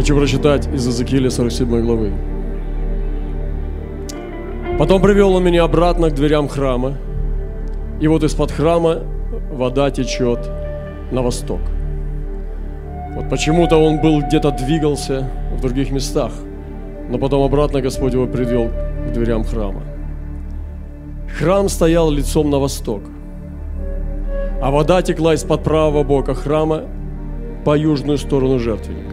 Хочу прочитать из Иезекииля 47 главы. Потом привел он меня обратно к дверям храма, и вот из-под храма вода течет на восток. Вот почему-то он был где-то двигался в других местах, но потом обратно Господь его привел к дверям храма. Храм стоял лицом на восток, а вода текла из-под правого бока храма по южную сторону жертвенника.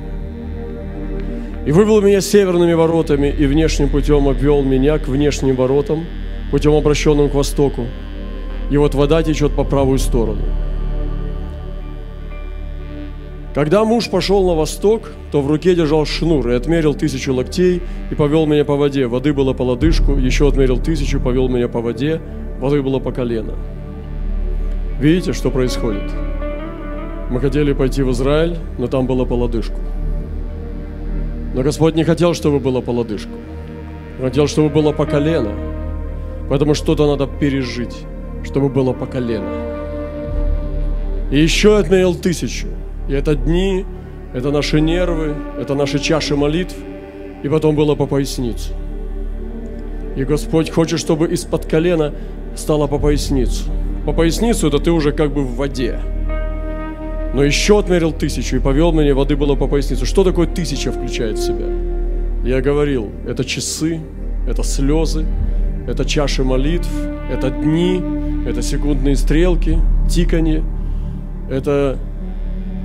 И вывел меня северными воротами и внешним путем обвел меня к внешним воротам, путем обращенным к востоку. И вот вода течет по правую сторону. Когда муж пошел на восток, то в руке держал шнур и отмерил тысячу локтей и повел меня по воде. Воды было по лодыжку, еще отмерил тысячу, повел меня по воде, воды было по колено. Видите, что происходит? Мы хотели пойти в Израиль, но там было по лодыжку. Но Господь не хотел, чтобы было по лодыжку. Он хотел, чтобы было по колено. Поэтому что-то надо пережить, чтобы было по колено. И еще отмерил тысячу. И это дни, это наши нервы, это наши чаши молитв. И потом было по поясницу. И Господь хочет, чтобы из-под колена стало по поясницу. По поясницу это ты уже как бы в воде. Но еще отмерил тысячу и повел меня, воды было по поясницу. Что такое тысяча включает в себя? Я говорил, это часы, это слезы, это чаши молитв, это дни, это секундные стрелки, тиканье, это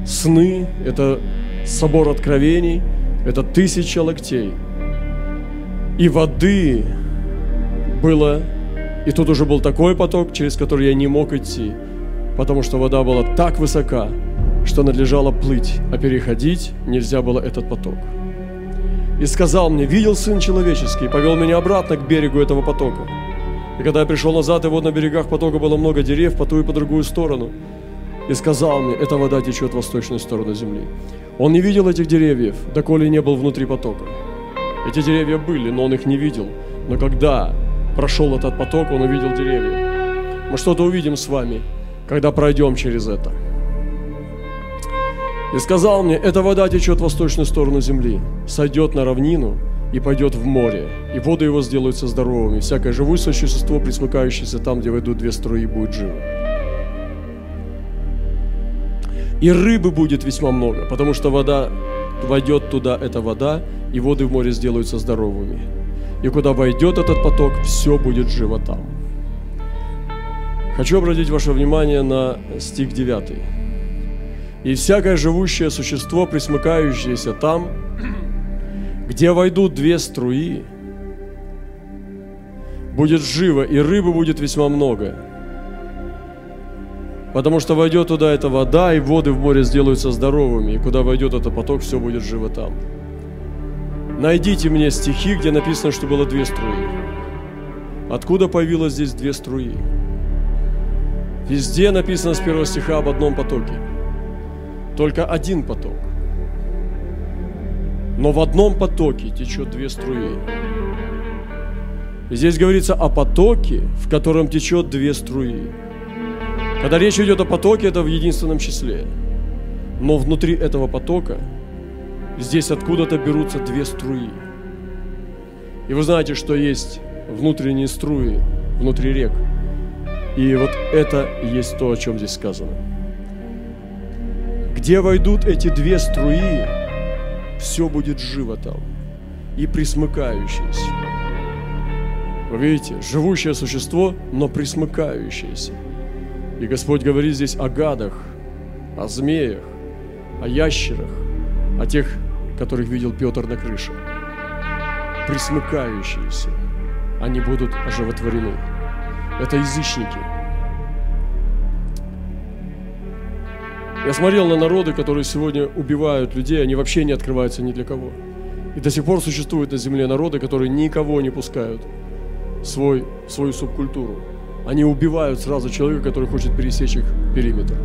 сны, это собор откровений, это тысяча локтей. И воды было, и тут уже был такой поток, через который я не мог идти, потому что вода была так высока, что надлежало плыть, а переходить нельзя было этот поток. И сказал мне, видел Сын Человеческий, повел меня обратно к берегу этого потока. И когда я пришел назад, и вот на берегах потока было много деревьев по ту и по другую сторону. И сказал мне, эта вода течет в восточную сторону земли. Он не видел этих деревьев, доколе не был внутри потока. Эти деревья были, но он их не видел. Но когда прошел этот поток, он увидел деревья. Мы что-то увидим с вами, когда пройдем через это. И сказал мне, эта вода течет в восточную сторону земли, сойдет на равнину и пойдет в море, и воды его сделаются здоровыми. Всякое живое существо, присмыкающееся там, где войдут две струи, будет живо. И рыбы будет весьма много, потому что вода войдет туда, эта вода, и воды в море сделаются здоровыми. И куда войдет этот поток, все будет живо там. Хочу обратить ваше внимание на стих 9 и всякое живущее существо, присмыкающееся там, где войдут две струи, будет живо, и рыбы будет весьма много. Потому что войдет туда эта вода, и воды в море сделаются здоровыми, и куда войдет этот поток, все будет живо там. Найдите мне стихи, где написано, что было две струи. Откуда появилось здесь две струи? Везде написано с первого стиха об одном потоке – только один поток. Но в одном потоке течет две струи. Здесь говорится о потоке, в котором течет две струи. Когда речь идет о потоке, это в единственном числе. Но внутри этого потока здесь откуда-то берутся две струи. И вы знаете, что есть внутренние струи внутри рек. И вот это есть то, о чем здесь сказано. Где войдут эти две струи, все будет живо там и присмыкающееся. Вы видите, живущее существо, но присмыкающееся. И Господь говорит здесь о гадах, о змеях, о ящерах, о тех, которых видел Петр на крыше. Присмыкающиеся, они будут оживотворены. Это язычники – Я смотрел на народы, которые сегодня убивают людей, они вообще не открываются ни для кого. И до сих пор существуют на земле народы, которые никого не пускают в свой, в свою субкультуру. Они убивают сразу человека, который хочет пересечь их периметр.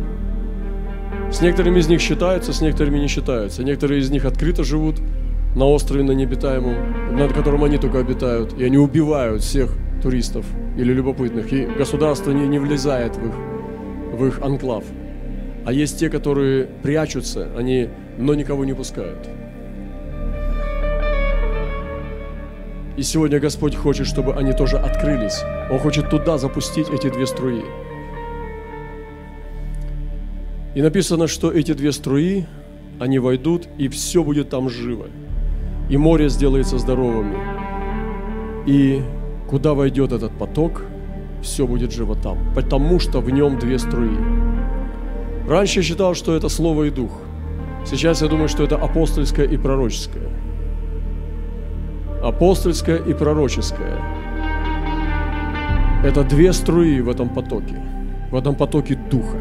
С некоторыми из них считаются, с некоторыми не считаются. Некоторые из них открыто живут на острове, на необитаемом, над которым они только обитают. И они убивают всех туристов или любопытных. И государство не, не влезает в их, в их анклав. А есть те, которые прячутся, они, но никого не пускают. И сегодня Господь хочет, чтобы они тоже открылись. Он хочет туда запустить эти две струи. И написано, что эти две струи, они войдут, и все будет там живо. И море сделается здоровыми. И куда войдет этот поток, все будет живо там, потому что в нем две струи. Раньше я считал, что это Слово и Дух. Сейчас я думаю, что это апостольское и пророческое. Апостольское и пророческое. Это две струи в этом потоке, в этом потоке Духа.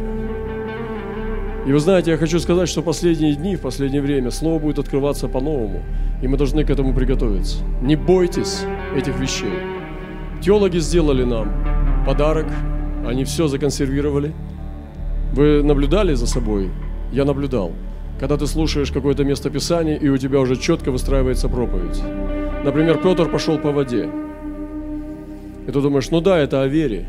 И вы знаете, я хочу сказать, что последние дни, в последнее время Слово будет открываться по-новому, и мы должны к этому приготовиться. Не бойтесь этих вещей. Теологи сделали нам подарок, они все законсервировали. Вы наблюдали за собой? Я наблюдал. Когда ты слушаешь какое-то место Писания, и у тебя уже четко выстраивается проповедь. Например, Петр пошел по воде. И ты думаешь, ну да, это о вере.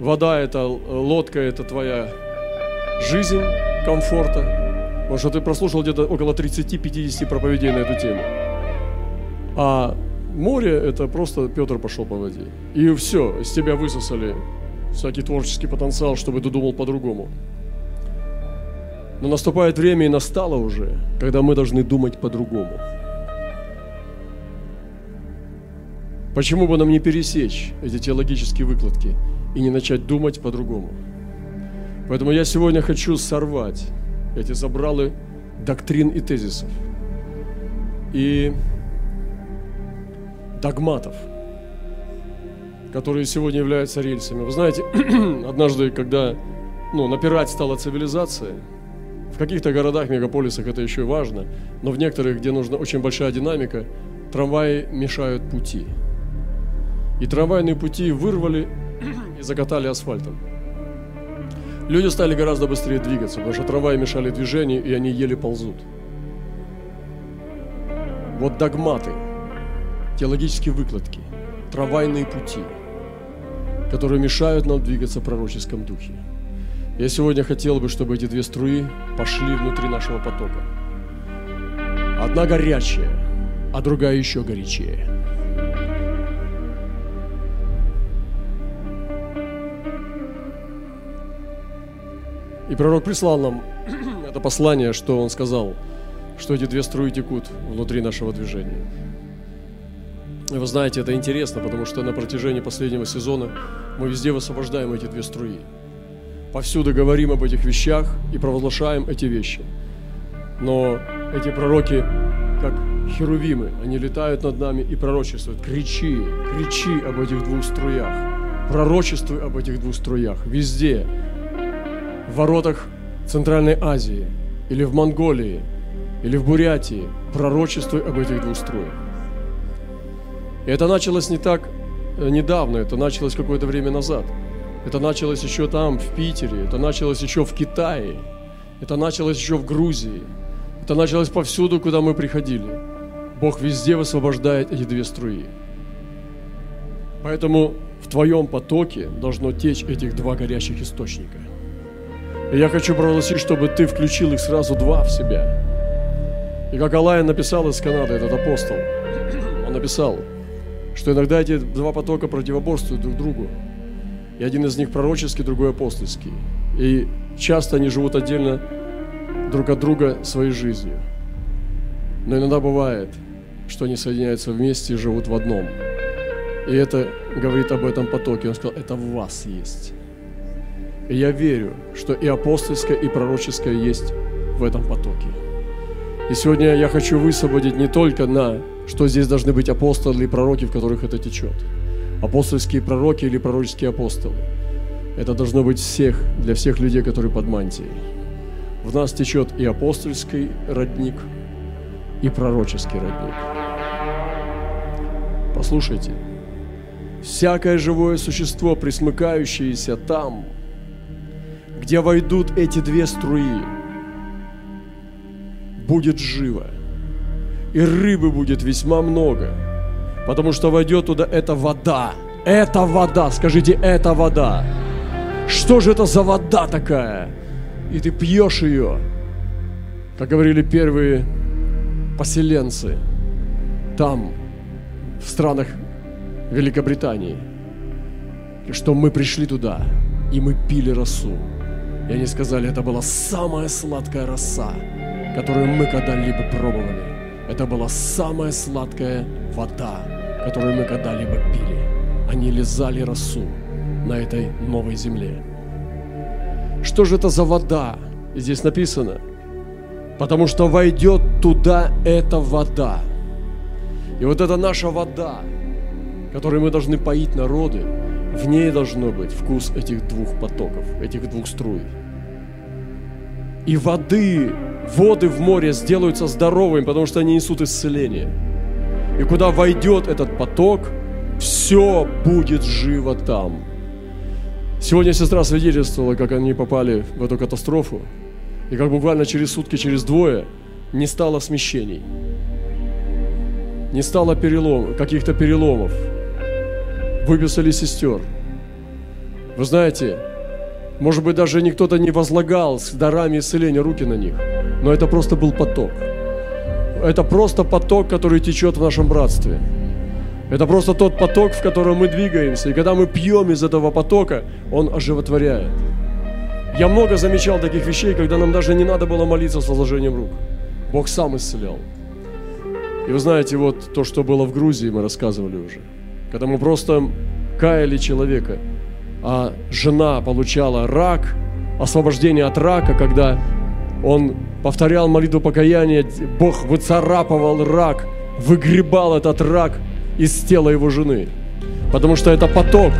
Вода – это лодка, это твоя жизнь комфорта. Потому что ты прослушал где-то около 30-50 проповедей на эту тему. А море – это просто Петр пошел по воде. И все, из тебя высосали всякий творческий потенциал, чтобы ты думал по-другому. Но наступает время и настало уже, когда мы должны думать по-другому. Почему бы нам не пересечь эти теологические выкладки и не начать думать по-другому? Поэтому я сегодня хочу сорвать эти забралы доктрин и тезисов и догматов, которые сегодня являются рельсами. Вы знаете, однажды, когда ну, напирать стала цивилизация, в каких-то городах, мегаполисах это еще важно, но в некоторых, где нужна очень большая динамика, трамваи мешают пути. И трамвайные пути вырвали и закатали асфальтом. Люди стали гораздо быстрее двигаться, потому что трамваи мешали движению, и они еле ползут. Вот догматы, теологические выкладки, трамвайные пути, которые мешают нам двигаться в пророческом духе. Я сегодня хотел бы, чтобы эти две струи пошли внутри нашего потока. Одна горячая, а другая еще горячее. И пророк прислал нам это послание, что он сказал, что эти две струи текут внутри нашего движения. Вы знаете, это интересно, потому что на протяжении последнего сезона мы везде высвобождаем эти две струи. Повсюду говорим об этих вещах и провозглашаем эти вещи. Но эти пророки, как херувимы, они летают над нами и пророчествуют. Кричи, кричи об этих двух струях. Пророчествуй об этих двух струях. Везде, в воротах Центральной Азии, или в Монголии, или в Бурятии, пророчествуй об этих двух струях. И это началось не так э, недавно, это началось какое-то время назад. Это началось еще там, в Питере, это началось еще в Китае, это началось еще в Грузии, это началось повсюду, куда мы приходили. Бог везде высвобождает эти две струи. Поэтому в твоем потоке должно течь этих два горящих источника – и я хочу провозгласить, чтобы ты включил их сразу два в себя. И как Алайн написал из Канады, этот апостол, он написал, что иногда эти два потока противоборствуют друг другу. И один из них пророческий, другой апостольский. И часто они живут отдельно друг от друга своей жизнью. Но иногда бывает, что они соединяются вместе и живут в одном. И это говорит об этом потоке. Он сказал, это в вас есть. И я верю, что и апостольское, и пророческое есть в этом потоке. И сегодня я хочу высвободить не только на, что здесь должны быть апостолы и пророки, в которых это течет. Апостольские пророки или пророческие апостолы. Это должно быть всех, для всех людей, которые под мантией. В нас течет и апостольский родник, и пророческий родник. Послушайте, всякое живое существо, присмыкающееся там – где войдут эти две струи, будет живо. И рыбы будет весьма много, потому что войдет туда эта вода. Это вода, скажите, это вода. Что же это за вода такая? И ты пьешь ее, как говорили первые поселенцы, там, в странах Великобритании, что мы пришли туда, и мы пили росу. И они сказали, это была самая сладкая роса, которую мы когда-либо пробовали. Это была самая сладкая вода, которую мы когда-либо пили. Они лизали росу на этой новой земле. Что же это за вода? Здесь написано, потому что войдет туда эта вода. И вот эта наша вода, которой мы должны поить народы, в ней должно быть вкус этих двух потоков, этих двух струй. И воды, воды в море сделаются здоровыми, потому что они несут исцеление. И куда войдет этот поток, все будет живо там. Сегодня сестра свидетельствовала, как они попали в эту катастрофу, и как буквально через сутки, через двое не стало смещений, не стало перелом, каких-то переломов. Выписали сестер. Вы знаете, может быть, даже никто-то не возлагал с дарами исцеления руки на них, но это просто был поток. Это просто поток, который течет в нашем братстве. Это просто тот поток, в котором мы двигаемся. И когда мы пьем из этого потока, он оживотворяет. Я много замечал таких вещей, когда нам даже не надо было молиться с возложением рук. Бог сам исцелял. И вы знаете, вот то, что было в Грузии, мы рассказывали уже. Когда мы просто каяли человека, а жена получала рак, освобождение от рака, когда он повторял молитву покаяния, Бог выцарапывал рак, выгребал этот рак из тела его жены. Потому что это поток,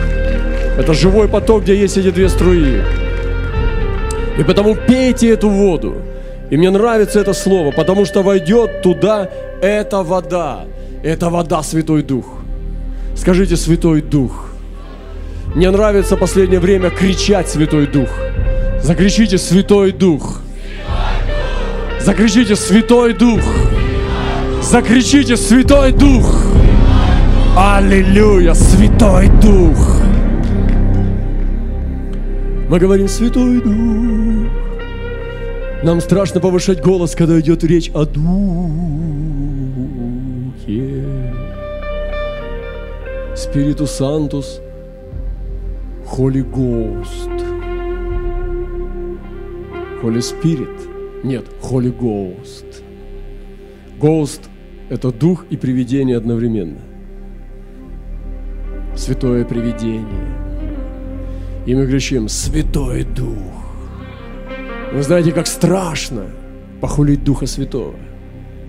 это живой поток, где есть эти две струи. И потому пейте эту воду. И мне нравится это слово, потому что войдет туда эта вода. Это вода Святой Дух. Скажите Святой Дух. Мне нравится последнее время кричать Святой Дух. Закричите Святой Дух. Закричите Святой Дух. Закричите Святой Дух. Аллилуйя, Святой Дух. Мы говорим Святой Дух. Нам страшно повышать голос, когда идет речь о Духе. Спириту Сантус, Holy Ghost. Holy Spirit. Нет, Holy Ghost. Ghost – это дух и привидение одновременно. Святое привидение. И мы кричим «Святой Дух». Вы знаете, как страшно похулить Духа Святого.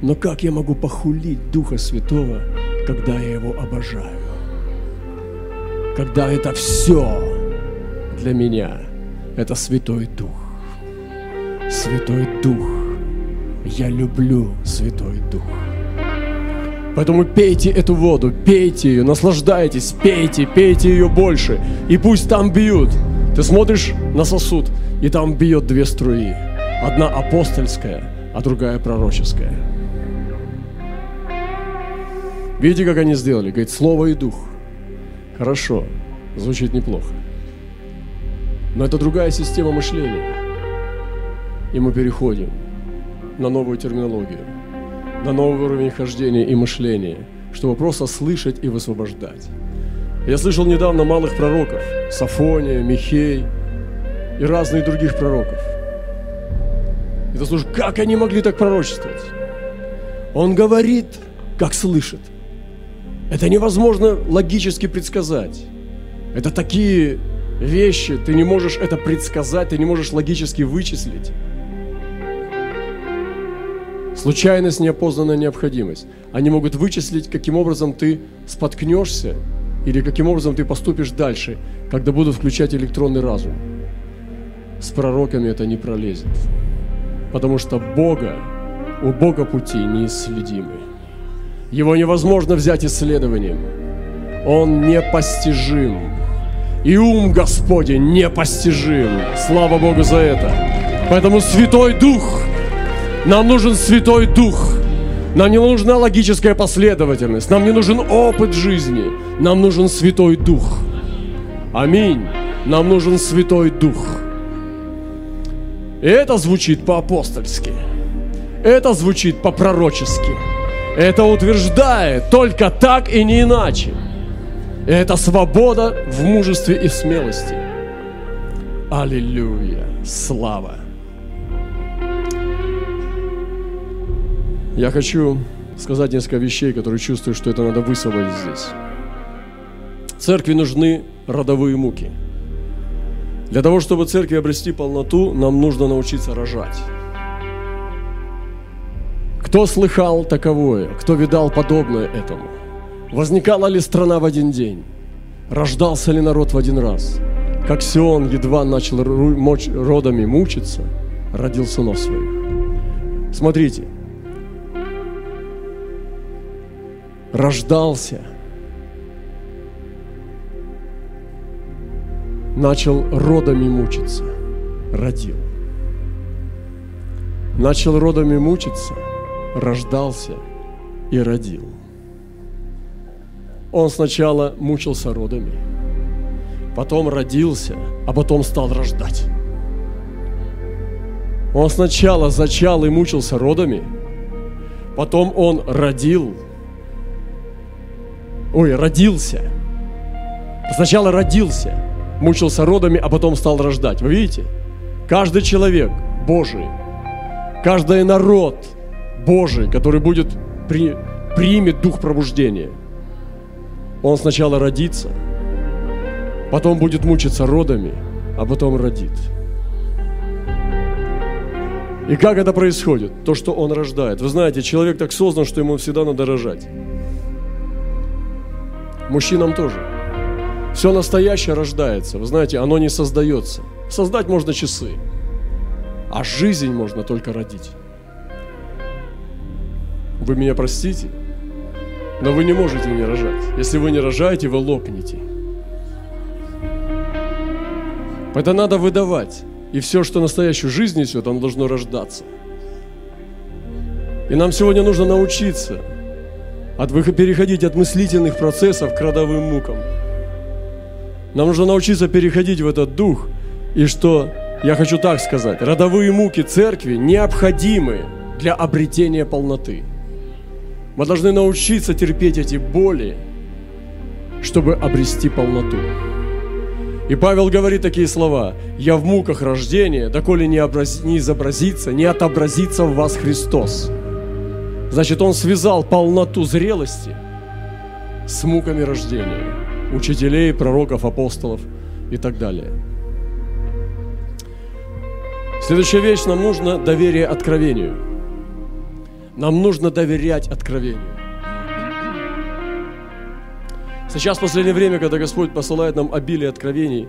Но как я могу похулить Духа Святого, когда я Его обожаю? Когда это все для меня, это Святой Дух. Святой Дух. Я люблю Святой Дух. Поэтому пейте эту воду, пейте ее, наслаждайтесь, пейте, пейте ее больше. И пусть там бьют. Ты смотришь на сосуд, и там бьет две струи. Одна апостольская, а другая пророческая. Видите, как они сделали? Говорит, слово и дух. Хорошо, звучит неплохо. Но это другая система мышления. И мы переходим на новую терминологию, на новый уровень хождения и мышления, чтобы просто слышать и высвобождать. Я слышал недавно малых пророков, Сафония, Михей и разных других пророков. И ты слушаешь, как они могли так пророчествовать? Он говорит, как слышит. Это невозможно логически предсказать. Это такие вещи, ты не можешь это предсказать, ты не можешь логически вычислить. Случайность, неопознанная необходимость. Они могут вычислить, каким образом ты споткнешься или каким образом ты поступишь дальше, когда будут включать электронный разум. С пророками это не пролезет. Потому что Бога, у Бога пути неисследимы. Его невозможно взять исследованием. Он непостижим. И ум Господень непостижим. Слава Богу за это. Поэтому Святой Дух – нам нужен Святой Дух. Нам не нужна логическая последовательность. Нам не нужен опыт жизни. Нам нужен Святой Дух. Аминь. Нам нужен Святой Дух. И это звучит по-апостольски. Это звучит по-пророчески. Это утверждает только так и не иначе. Это свобода в мужестве и смелости. Аллилуйя! Слава! Я хочу сказать несколько вещей, которые чувствую, что это надо высвободить здесь. Церкви нужны родовые муки. Для того, чтобы церкви обрести полноту, нам нужно научиться рожать. Кто слыхал таковое? Кто видал подобное этому? Возникала ли страна в один день? Рождался ли народ в один раз? Как Сион едва начал родами мучиться, родил сынов своих. Смотрите, рождался, начал родами мучиться, родил. Начал родами мучиться, рождался и родил. Он сначала мучился родами, потом родился, а потом стал рождать. Он сначала зачал и мучился родами, потом он родил, ой, родился. Сначала родился, мучился родами, а потом стал рождать. Вы видите? Каждый человек Божий, каждый народ Божий, который будет при, примет дух пробуждения. Он сначала родится, потом будет мучиться родами, а потом родит. И как это происходит? То, что он рождает. Вы знаете, человек так создан, что ему всегда надо рожать. Мужчинам тоже. Все настоящее рождается. Вы знаете, оно не создается. Создать можно часы, а жизнь можно только родить. Вы меня простите, но вы не можете не рожать. Если вы не рожаете, вы лопнете. Это надо выдавать. И все, что настоящую жизнь несет, оно должно рождаться. И нам сегодня нужно научиться от, переходить от мыслительных процессов к родовым мукам. Нам нужно научиться переходить в этот дух. И что, я хочу так сказать, родовые муки церкви необходимы для обретения полноты. Мы должны научиться терпеть эти боли, чтобы обрести полноту. И Павел говорит такие слова. «Я в муках рождения, доколе не, образ... не изобразится, не отобразится в вас Христос». Значит, он связал полноту зрелости с муками рождения. Учителей, пророков, апостолов и так далее. Следующая вещь, нам нужно доверие откровению – нам нужно доверять откровению. Сейчас, в последнее время, когда Господь посылает нам обилие откровений,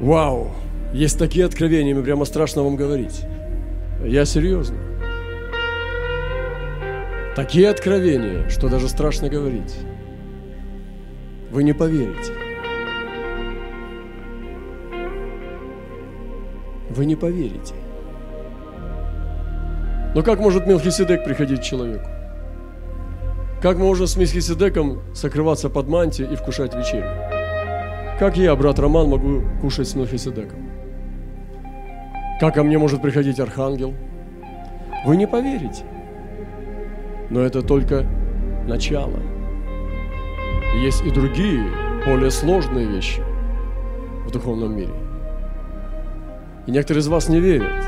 вау, есть такие откровения, мне прямо страшно вам говорить. Я серьезно. Такие откровения, что даже страшно говорить. Вы не поверите. Вы не поверите. Но как может Мелхиседек приходить к человеку? Как можно с Мелхиседеком сокрываться под мантией и вкушать вечерю? Как я, брат Роман, могу кушать с Мелхиседеком? Как ко мне может приходить архангел? Вы не поверите. Но это только начало. Есть и другие, более сложные вещи в духовном мире. И некоторые из вас не верят.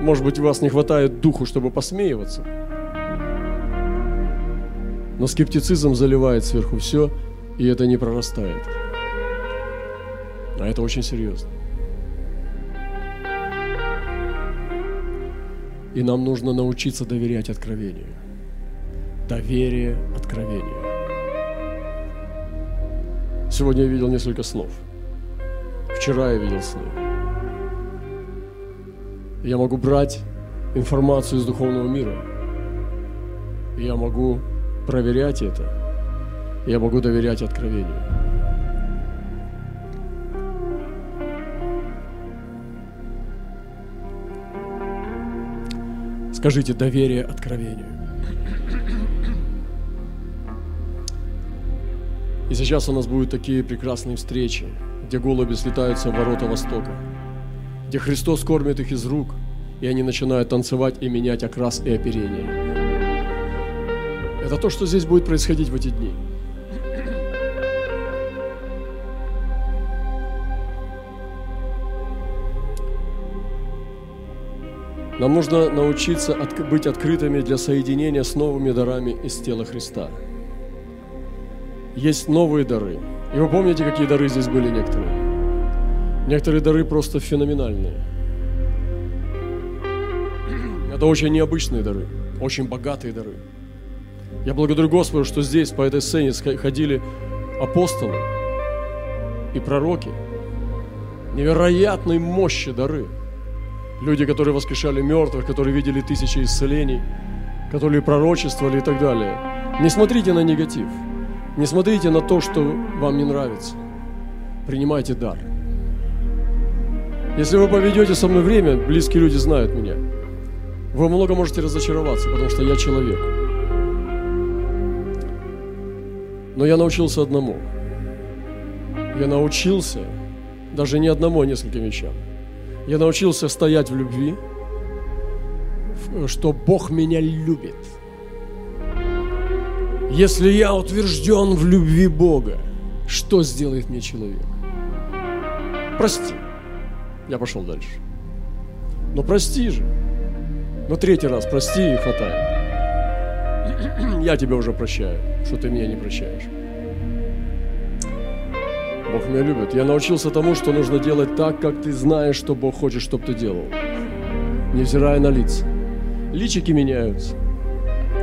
Может быть, у вас не хватает духу, чтобы посмеиваться. Но скептицизм заливает сверху все, и это не прорастает. А это очень серьезно. И нам нужно научиться доверять откровению. Доверие откровению. Сегодня я видел несколько снов. Вчера я видел сны. Я могу брать информацию из духовного мира. Я могу проверять это. Я могу доверять откровению. Скажите доверие откровению. И сейчас у нас будут такие прекрасные встречи, где голуби слетаются в ворота Востока где Христос кормит их из рук, и они начинают танцевать и менять окрас и оперение. Это то, что здесь будет происходить в эти дни. Нам нужно научиться быть открытыми для соединения с новыми дарами из тела Христа. Есть новые дары. И вы помните, какие дары здесь были некоторые? Некоторые дары просто феноменальные. Это очень необычные дары, очень богатые дары. Я благодарю Господа, что здесь по этой сцене ходили апостолы и пророки. Невероятной мощи дары – Люди, которые воскрешали мертвых, которые видели тысячи исцелений, которые пророчествовали и так далее. Не смотрите на негатив. Не смотрите на то, что вам не нравится. Принимайте дар. Если вы поведете со мной время, близкие люди знают меня, вы много можете разочароваться, потому что я человек. Но я научился одному. Я научился даже не одному, а нескольким вещам. Я научился стоять в любви, что Бог меня любит. Если я утвержден в любви Бога, что сделает мне человек? Прости. Я пошел дальше. Но прости же. Но третий раз прости и хватает. Я тебя уже прощаю, что ты меня не прощаешь. Бог меня любит. Я научился тому, что нужно делать так, как ты знаешь, что Бог хочет, чтобы ты делал. Невзирая на лица. Личики меняются.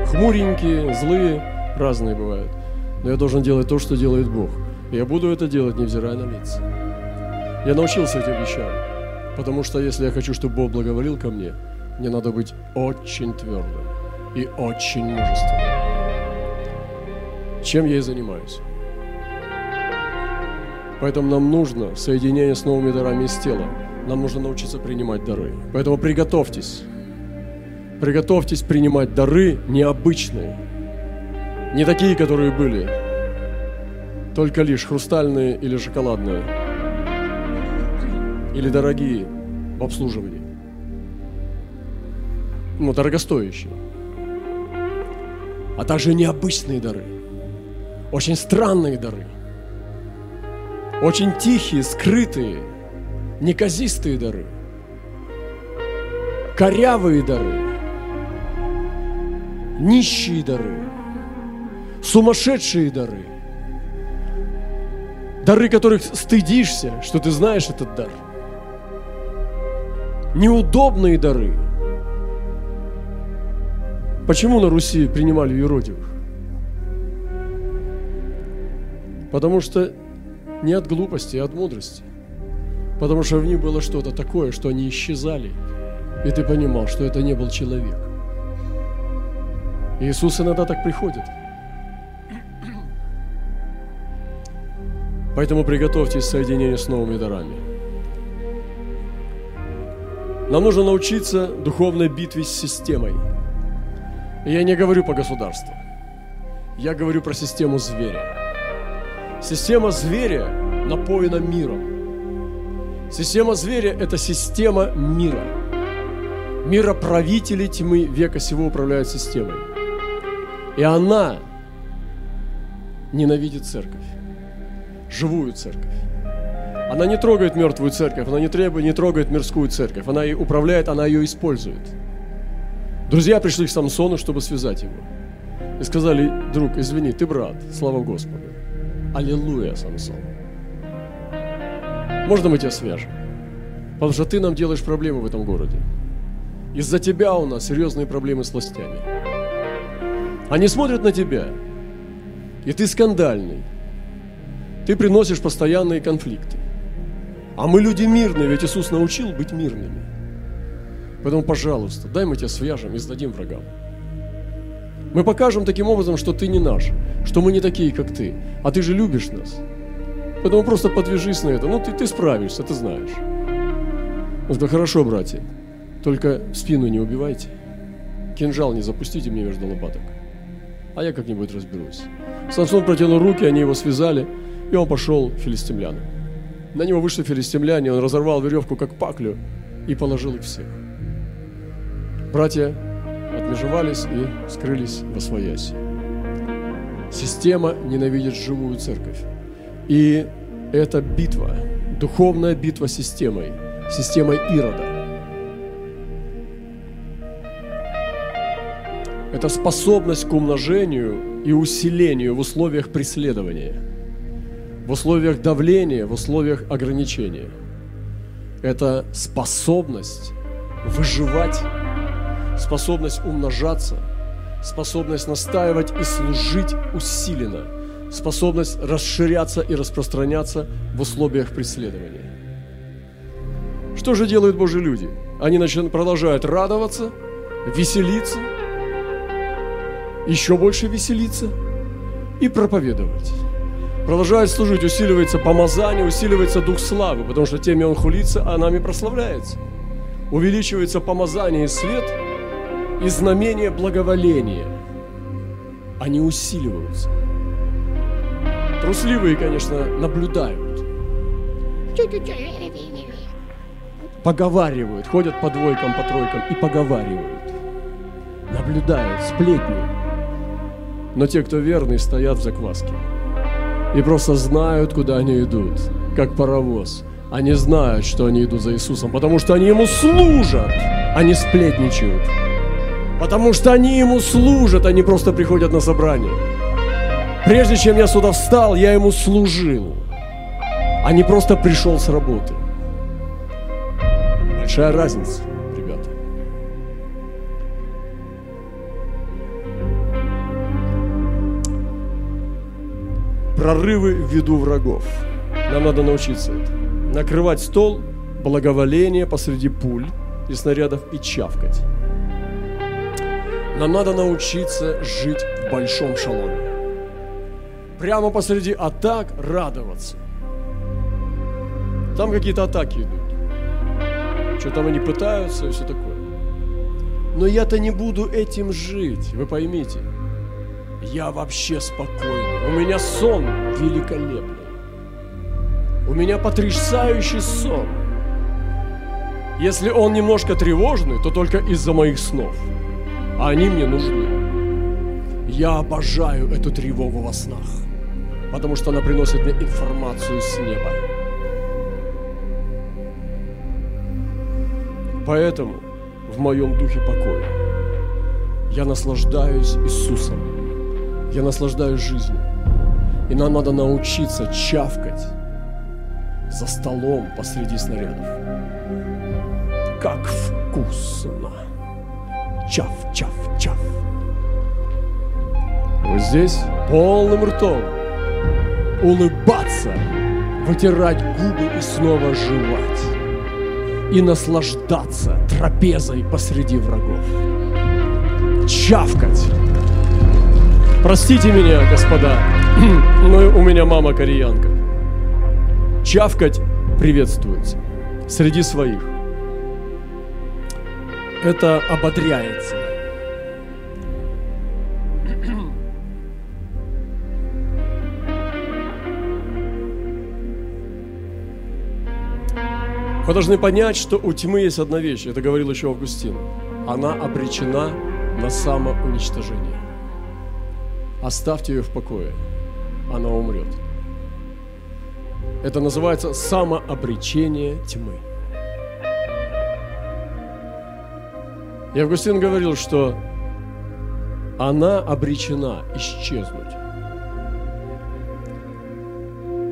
Хмуренькие, злые, разные бывают. Но я должен делать то, что делает Бог. И я буду это делать, невзирая на лица. Я научился этим вещам. Потому что если я хочу, чтобы Бог благоволил ко мне, мне надо быть очень твердым и очень мужественным. Чем я и занимаюсь. Поэтому нам нужно соединение с новыми дарами из тела. Нам нужно научиться принимать дары. Поэтому приготовьтесь. Приготовьтесь принимать дары необычные. Не такие, которые были. Только лишь хрустальные или шоколадные. Или дорогие в обслуживании. Ну, дорогостоящие. А также необычные дары. Очень странные дары – очень тихие, скрытые, неказистые дары, корявые дары, нищие дары, сумасшедшие дары, дары, которых стыдишься, что ты знаешь этот дар, неудобные дары. Почему на Руси принимали юродивых? Потому что не от глупости, а от мудрости. Потому что в них было что-то такое, что они исчезали. И ты понимал, что это не был человек. Иисус иногда так приходит. Поэтому приготовьтесь к соединению с новыми дарами. Нам нужно научиться духовной битве с системой. И я не говорю по государству. Я говорю про систему зверя. Система зверя напоена миром. Система зверя – это система мира. Мироправители тьмы века сего управляют системой. И она ненавидит церковь, живую церковь. Она не трогает мертвую церковь, она не, требует, не трогает мирскую церковь. Она ее управляет, она ее использует. Друзья пришли к Самсону, чтобы связать его. И сказали, друг, извини, ты брат, слава Господу. Аллилуйя, Самсон. Можно мы тебя свяжем? Потому что ты нам делаешь проблемы в этом городе. Из-за тебя у нас серьезные проблемы с властями. Они смотрят на тебя, и ты скандальный. Ты приносишь постоянные конфликты. А мы люди мирные, ведь Иисус научил быть мирными. Поэтому, пожалуйста, дай мы тебя свяжем и сдадим врагам. Мы покажем таким образом, что ты не наш, что мы не такие, как ты, а ты же любишь нас. Поэтому просто подвяжись на это. Ну, ты, ты справишься, ты знаешь. Ну, да хорошо, братья, только спину не убивайте. Кинжал не запустите мне между лопаток. А я как-нибудь разберусь. Самсон протянул руки, они его связали, и он пошел к филистимлянам. На него вышли филистимляне, он разорвал веревку, как паклю, и положил их всех. Братья отмежевались и скрылись во свояси. Система ненавидит живую церковь. И это битва, духовная битва с системой, системой Ирода. Это способность к умножению и усилению в условиях преследования, в условиях давления, в условиях ограничения. Это способность выживать, способность умножаться, способность настаивать и служить усиленно, способность расширяться и распространяться в условиях преследования. Что же делают Божьи люди? Они начинают, продолжают радоваться, веселиться, еще больше веселиться и проповедовать. Продолжает служить, усиливается помазание, усиливается дух славы, потому что теми он хулится, а нами прославляется. Увеличивается помазание и свет, и знамение благоволения. Они усиливаются. Трусливые, конечно, наблюдают. Поговаривают, ходят по двойкам, по тройкам и поговаривают. Наблюдают, сплетни. Но те, кто верный, стоят в закваске и просто знают, куда они идут, как паровоз. Они знают, что они идут за Иисусом, потому что они Ему служат, а не сплетничают. Потому что они Ему служат, а не просто приходят на собрание. Прежде чем я сюда встал, я Ему служил, а не просто пришел с работы. Большая разница. Прорывы в виду врагов. Нам надо научиться это. Накрывать стол, благоволение посреди пуль и снарядов и чавкать. Нам надо научиться жить в большом шаломе. Прямо посреди атак радоваться. Там какие-то атаки идут. Что там они пытаются и все такое. Но я-то не буду этим жить, вы поймите я вообще спокойный. У меня сон великолепный. У меня потрясающий сон. Если он немножко тревожный, то только из-за моих снов. А они мне нужны. Я обожаю эту тревогу во снах, потому что она приносит мне информацию с неба. Поэтому в моем духе покоя я наслаждаюсь Иисусом я наслаждаюсь жизнью. И нам надо научиться чавкать за столом посреди снарядов. Как вкусно! Чав, чав, чав. Вот здесь полным ртом улыбаться, вытирать губы и снова жевать. И наслаждаться трапезой посреди врагов. Чавкать Простите меня, господа, но у меня мама кореянка. Чавкать приветствуется среди своих. Это ободряется. Вы должны понять, что у тьмы есть одна вещь, это говорил еще Августин. Она обречена на самоуничтожение. Оставьте ее в покое, она умрет. Это называется самообречение тьмы. И Августин говорил, что она обречена исчезнуть.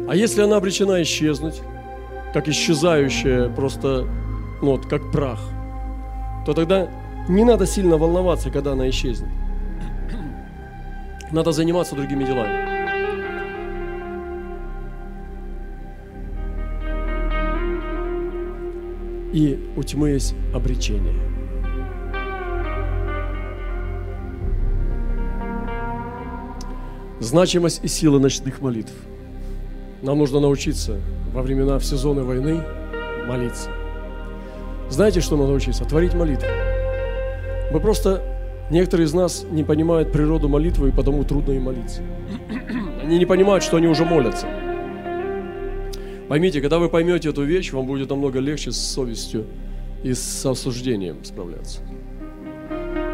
А если она обречена исчезнуть, как исчезающая просто, ну вот, как прах, то тогда не надо сильно волноваться, когда она исчезнет. Надо заниматься другими делами. И у тьмы есть обречение. Значимость и сила ночных молитв. Нам нужно научиться во времена, в сезоны войны молиться. Знаете, что надо учиться? Творить молитвы. Мы просто Некоторые из нас не понимают природу молитвы, и потому трудно им молиться. Они не понимают, что они уже молятся. Поймите, когда вы поймете эту вещь, вам будет намного легче с совестью и с осуждением справляться.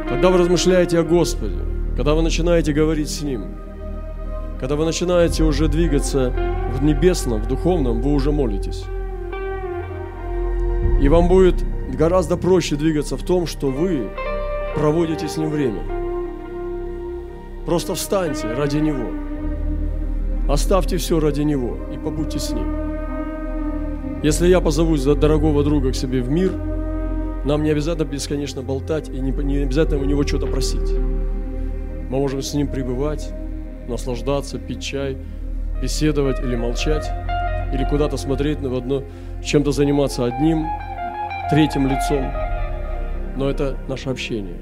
Когда вы размышляете о Господе, когда вы начинаете говорить с Ним, Когда вы начинаете уже двигаться в небесном, в духовном, вы уже молитесь. И вам будет гораздо проще двигаться в том, что вы проводите с Ним время. Просто встаньте ради Него. Оставьте все ради Него и побудьте с Ним. Если я позову дорогого друга к себе в мир, нам не обязательно бесконечно болтать и не, не обязательно у него что-то просить. Мы можем с ним пребывать, наслаждаться, пить чай, беседовать или молчать, или куда-то смотреть на одно, чем-то заниматься одним, третьим лицом. Но это наше общение.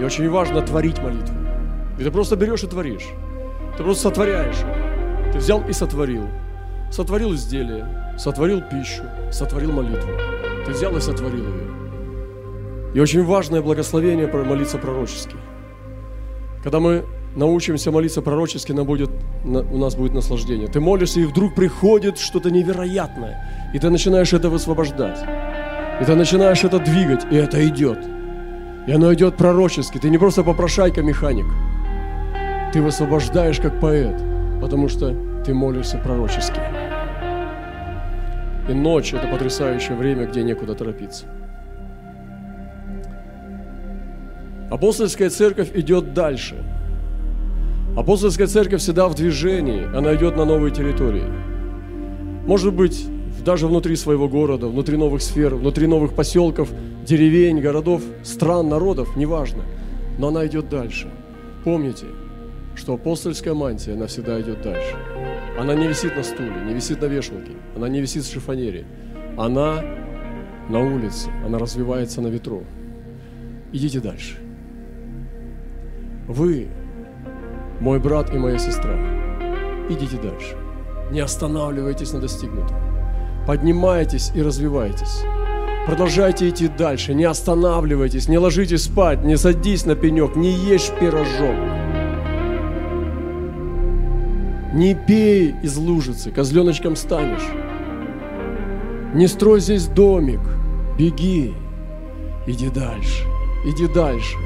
И очень важно творить молитву. И ты просто берешь и творишь. Ты просто сотворяешь. Ты взял и сотворил. Сотворил изделие, сотворил пищу, сотворил молитву. Ты взял и сотворил ее. И очень важное благословение молиться пророчески. Когда мы научимся молиться пророчески, нам будет, у нас будет наслаждение. Ты молишься, и вдруг приходит что-то невероятное, и ты начинаешь это высвобождать. И ты начинаешь это двигать, и это идет. И оно идет пророчески. Ты не просто попрошайка-механик. Ты высвобождаешь как поэт, потому что ты молишься пророчески. И ночь – это потрясающее время, где некуда торопиться. Апостольская церковь идет дальше. Апостольская церковь всегда в движении, она идет на новые территории. Может быть, даже внутри своего города, внутри новых сфер, внутри новых поселков, деревень, городов, стран, народов, неважно. Но она идет дальше. Помните, что апостольская мантия, она всегда идет дальше. Она не висит на стуле, не висит на вешалке, она не висит в шифонере. Она на улице, она развивается на ветру. Идите дальше. Вы, мой брат и моя сестра, идите дальше. Не останавливайтесь на достигнутом. Поднимайтесь и развивайтесь. Продолжайте идти дальше, не останавливайтесь, не ложитесь спать, не садись на пенек, не ешь пирожок. Не пей из лужицы, козленочком станешь. Не строй здесь домик, беги, иди дальше, иди дальше.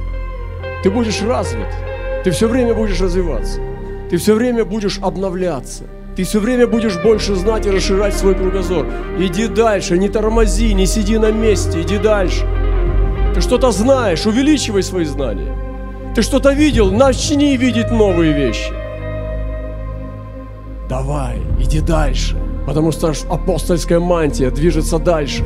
Ты будешь развит, ты все время будешь развиваться, ты все время будешь обновляться, ты все время будешь больше знать и расширять свой кругозор. Иди дальше, не тормози, не сиди на месте, иди дальше. Ты что-то знаешь, увеличивай свои знания. Ты что-то видел, начни видеть новые вещи. Давай, иди дальше, потому что апостольская мантия движется дальше.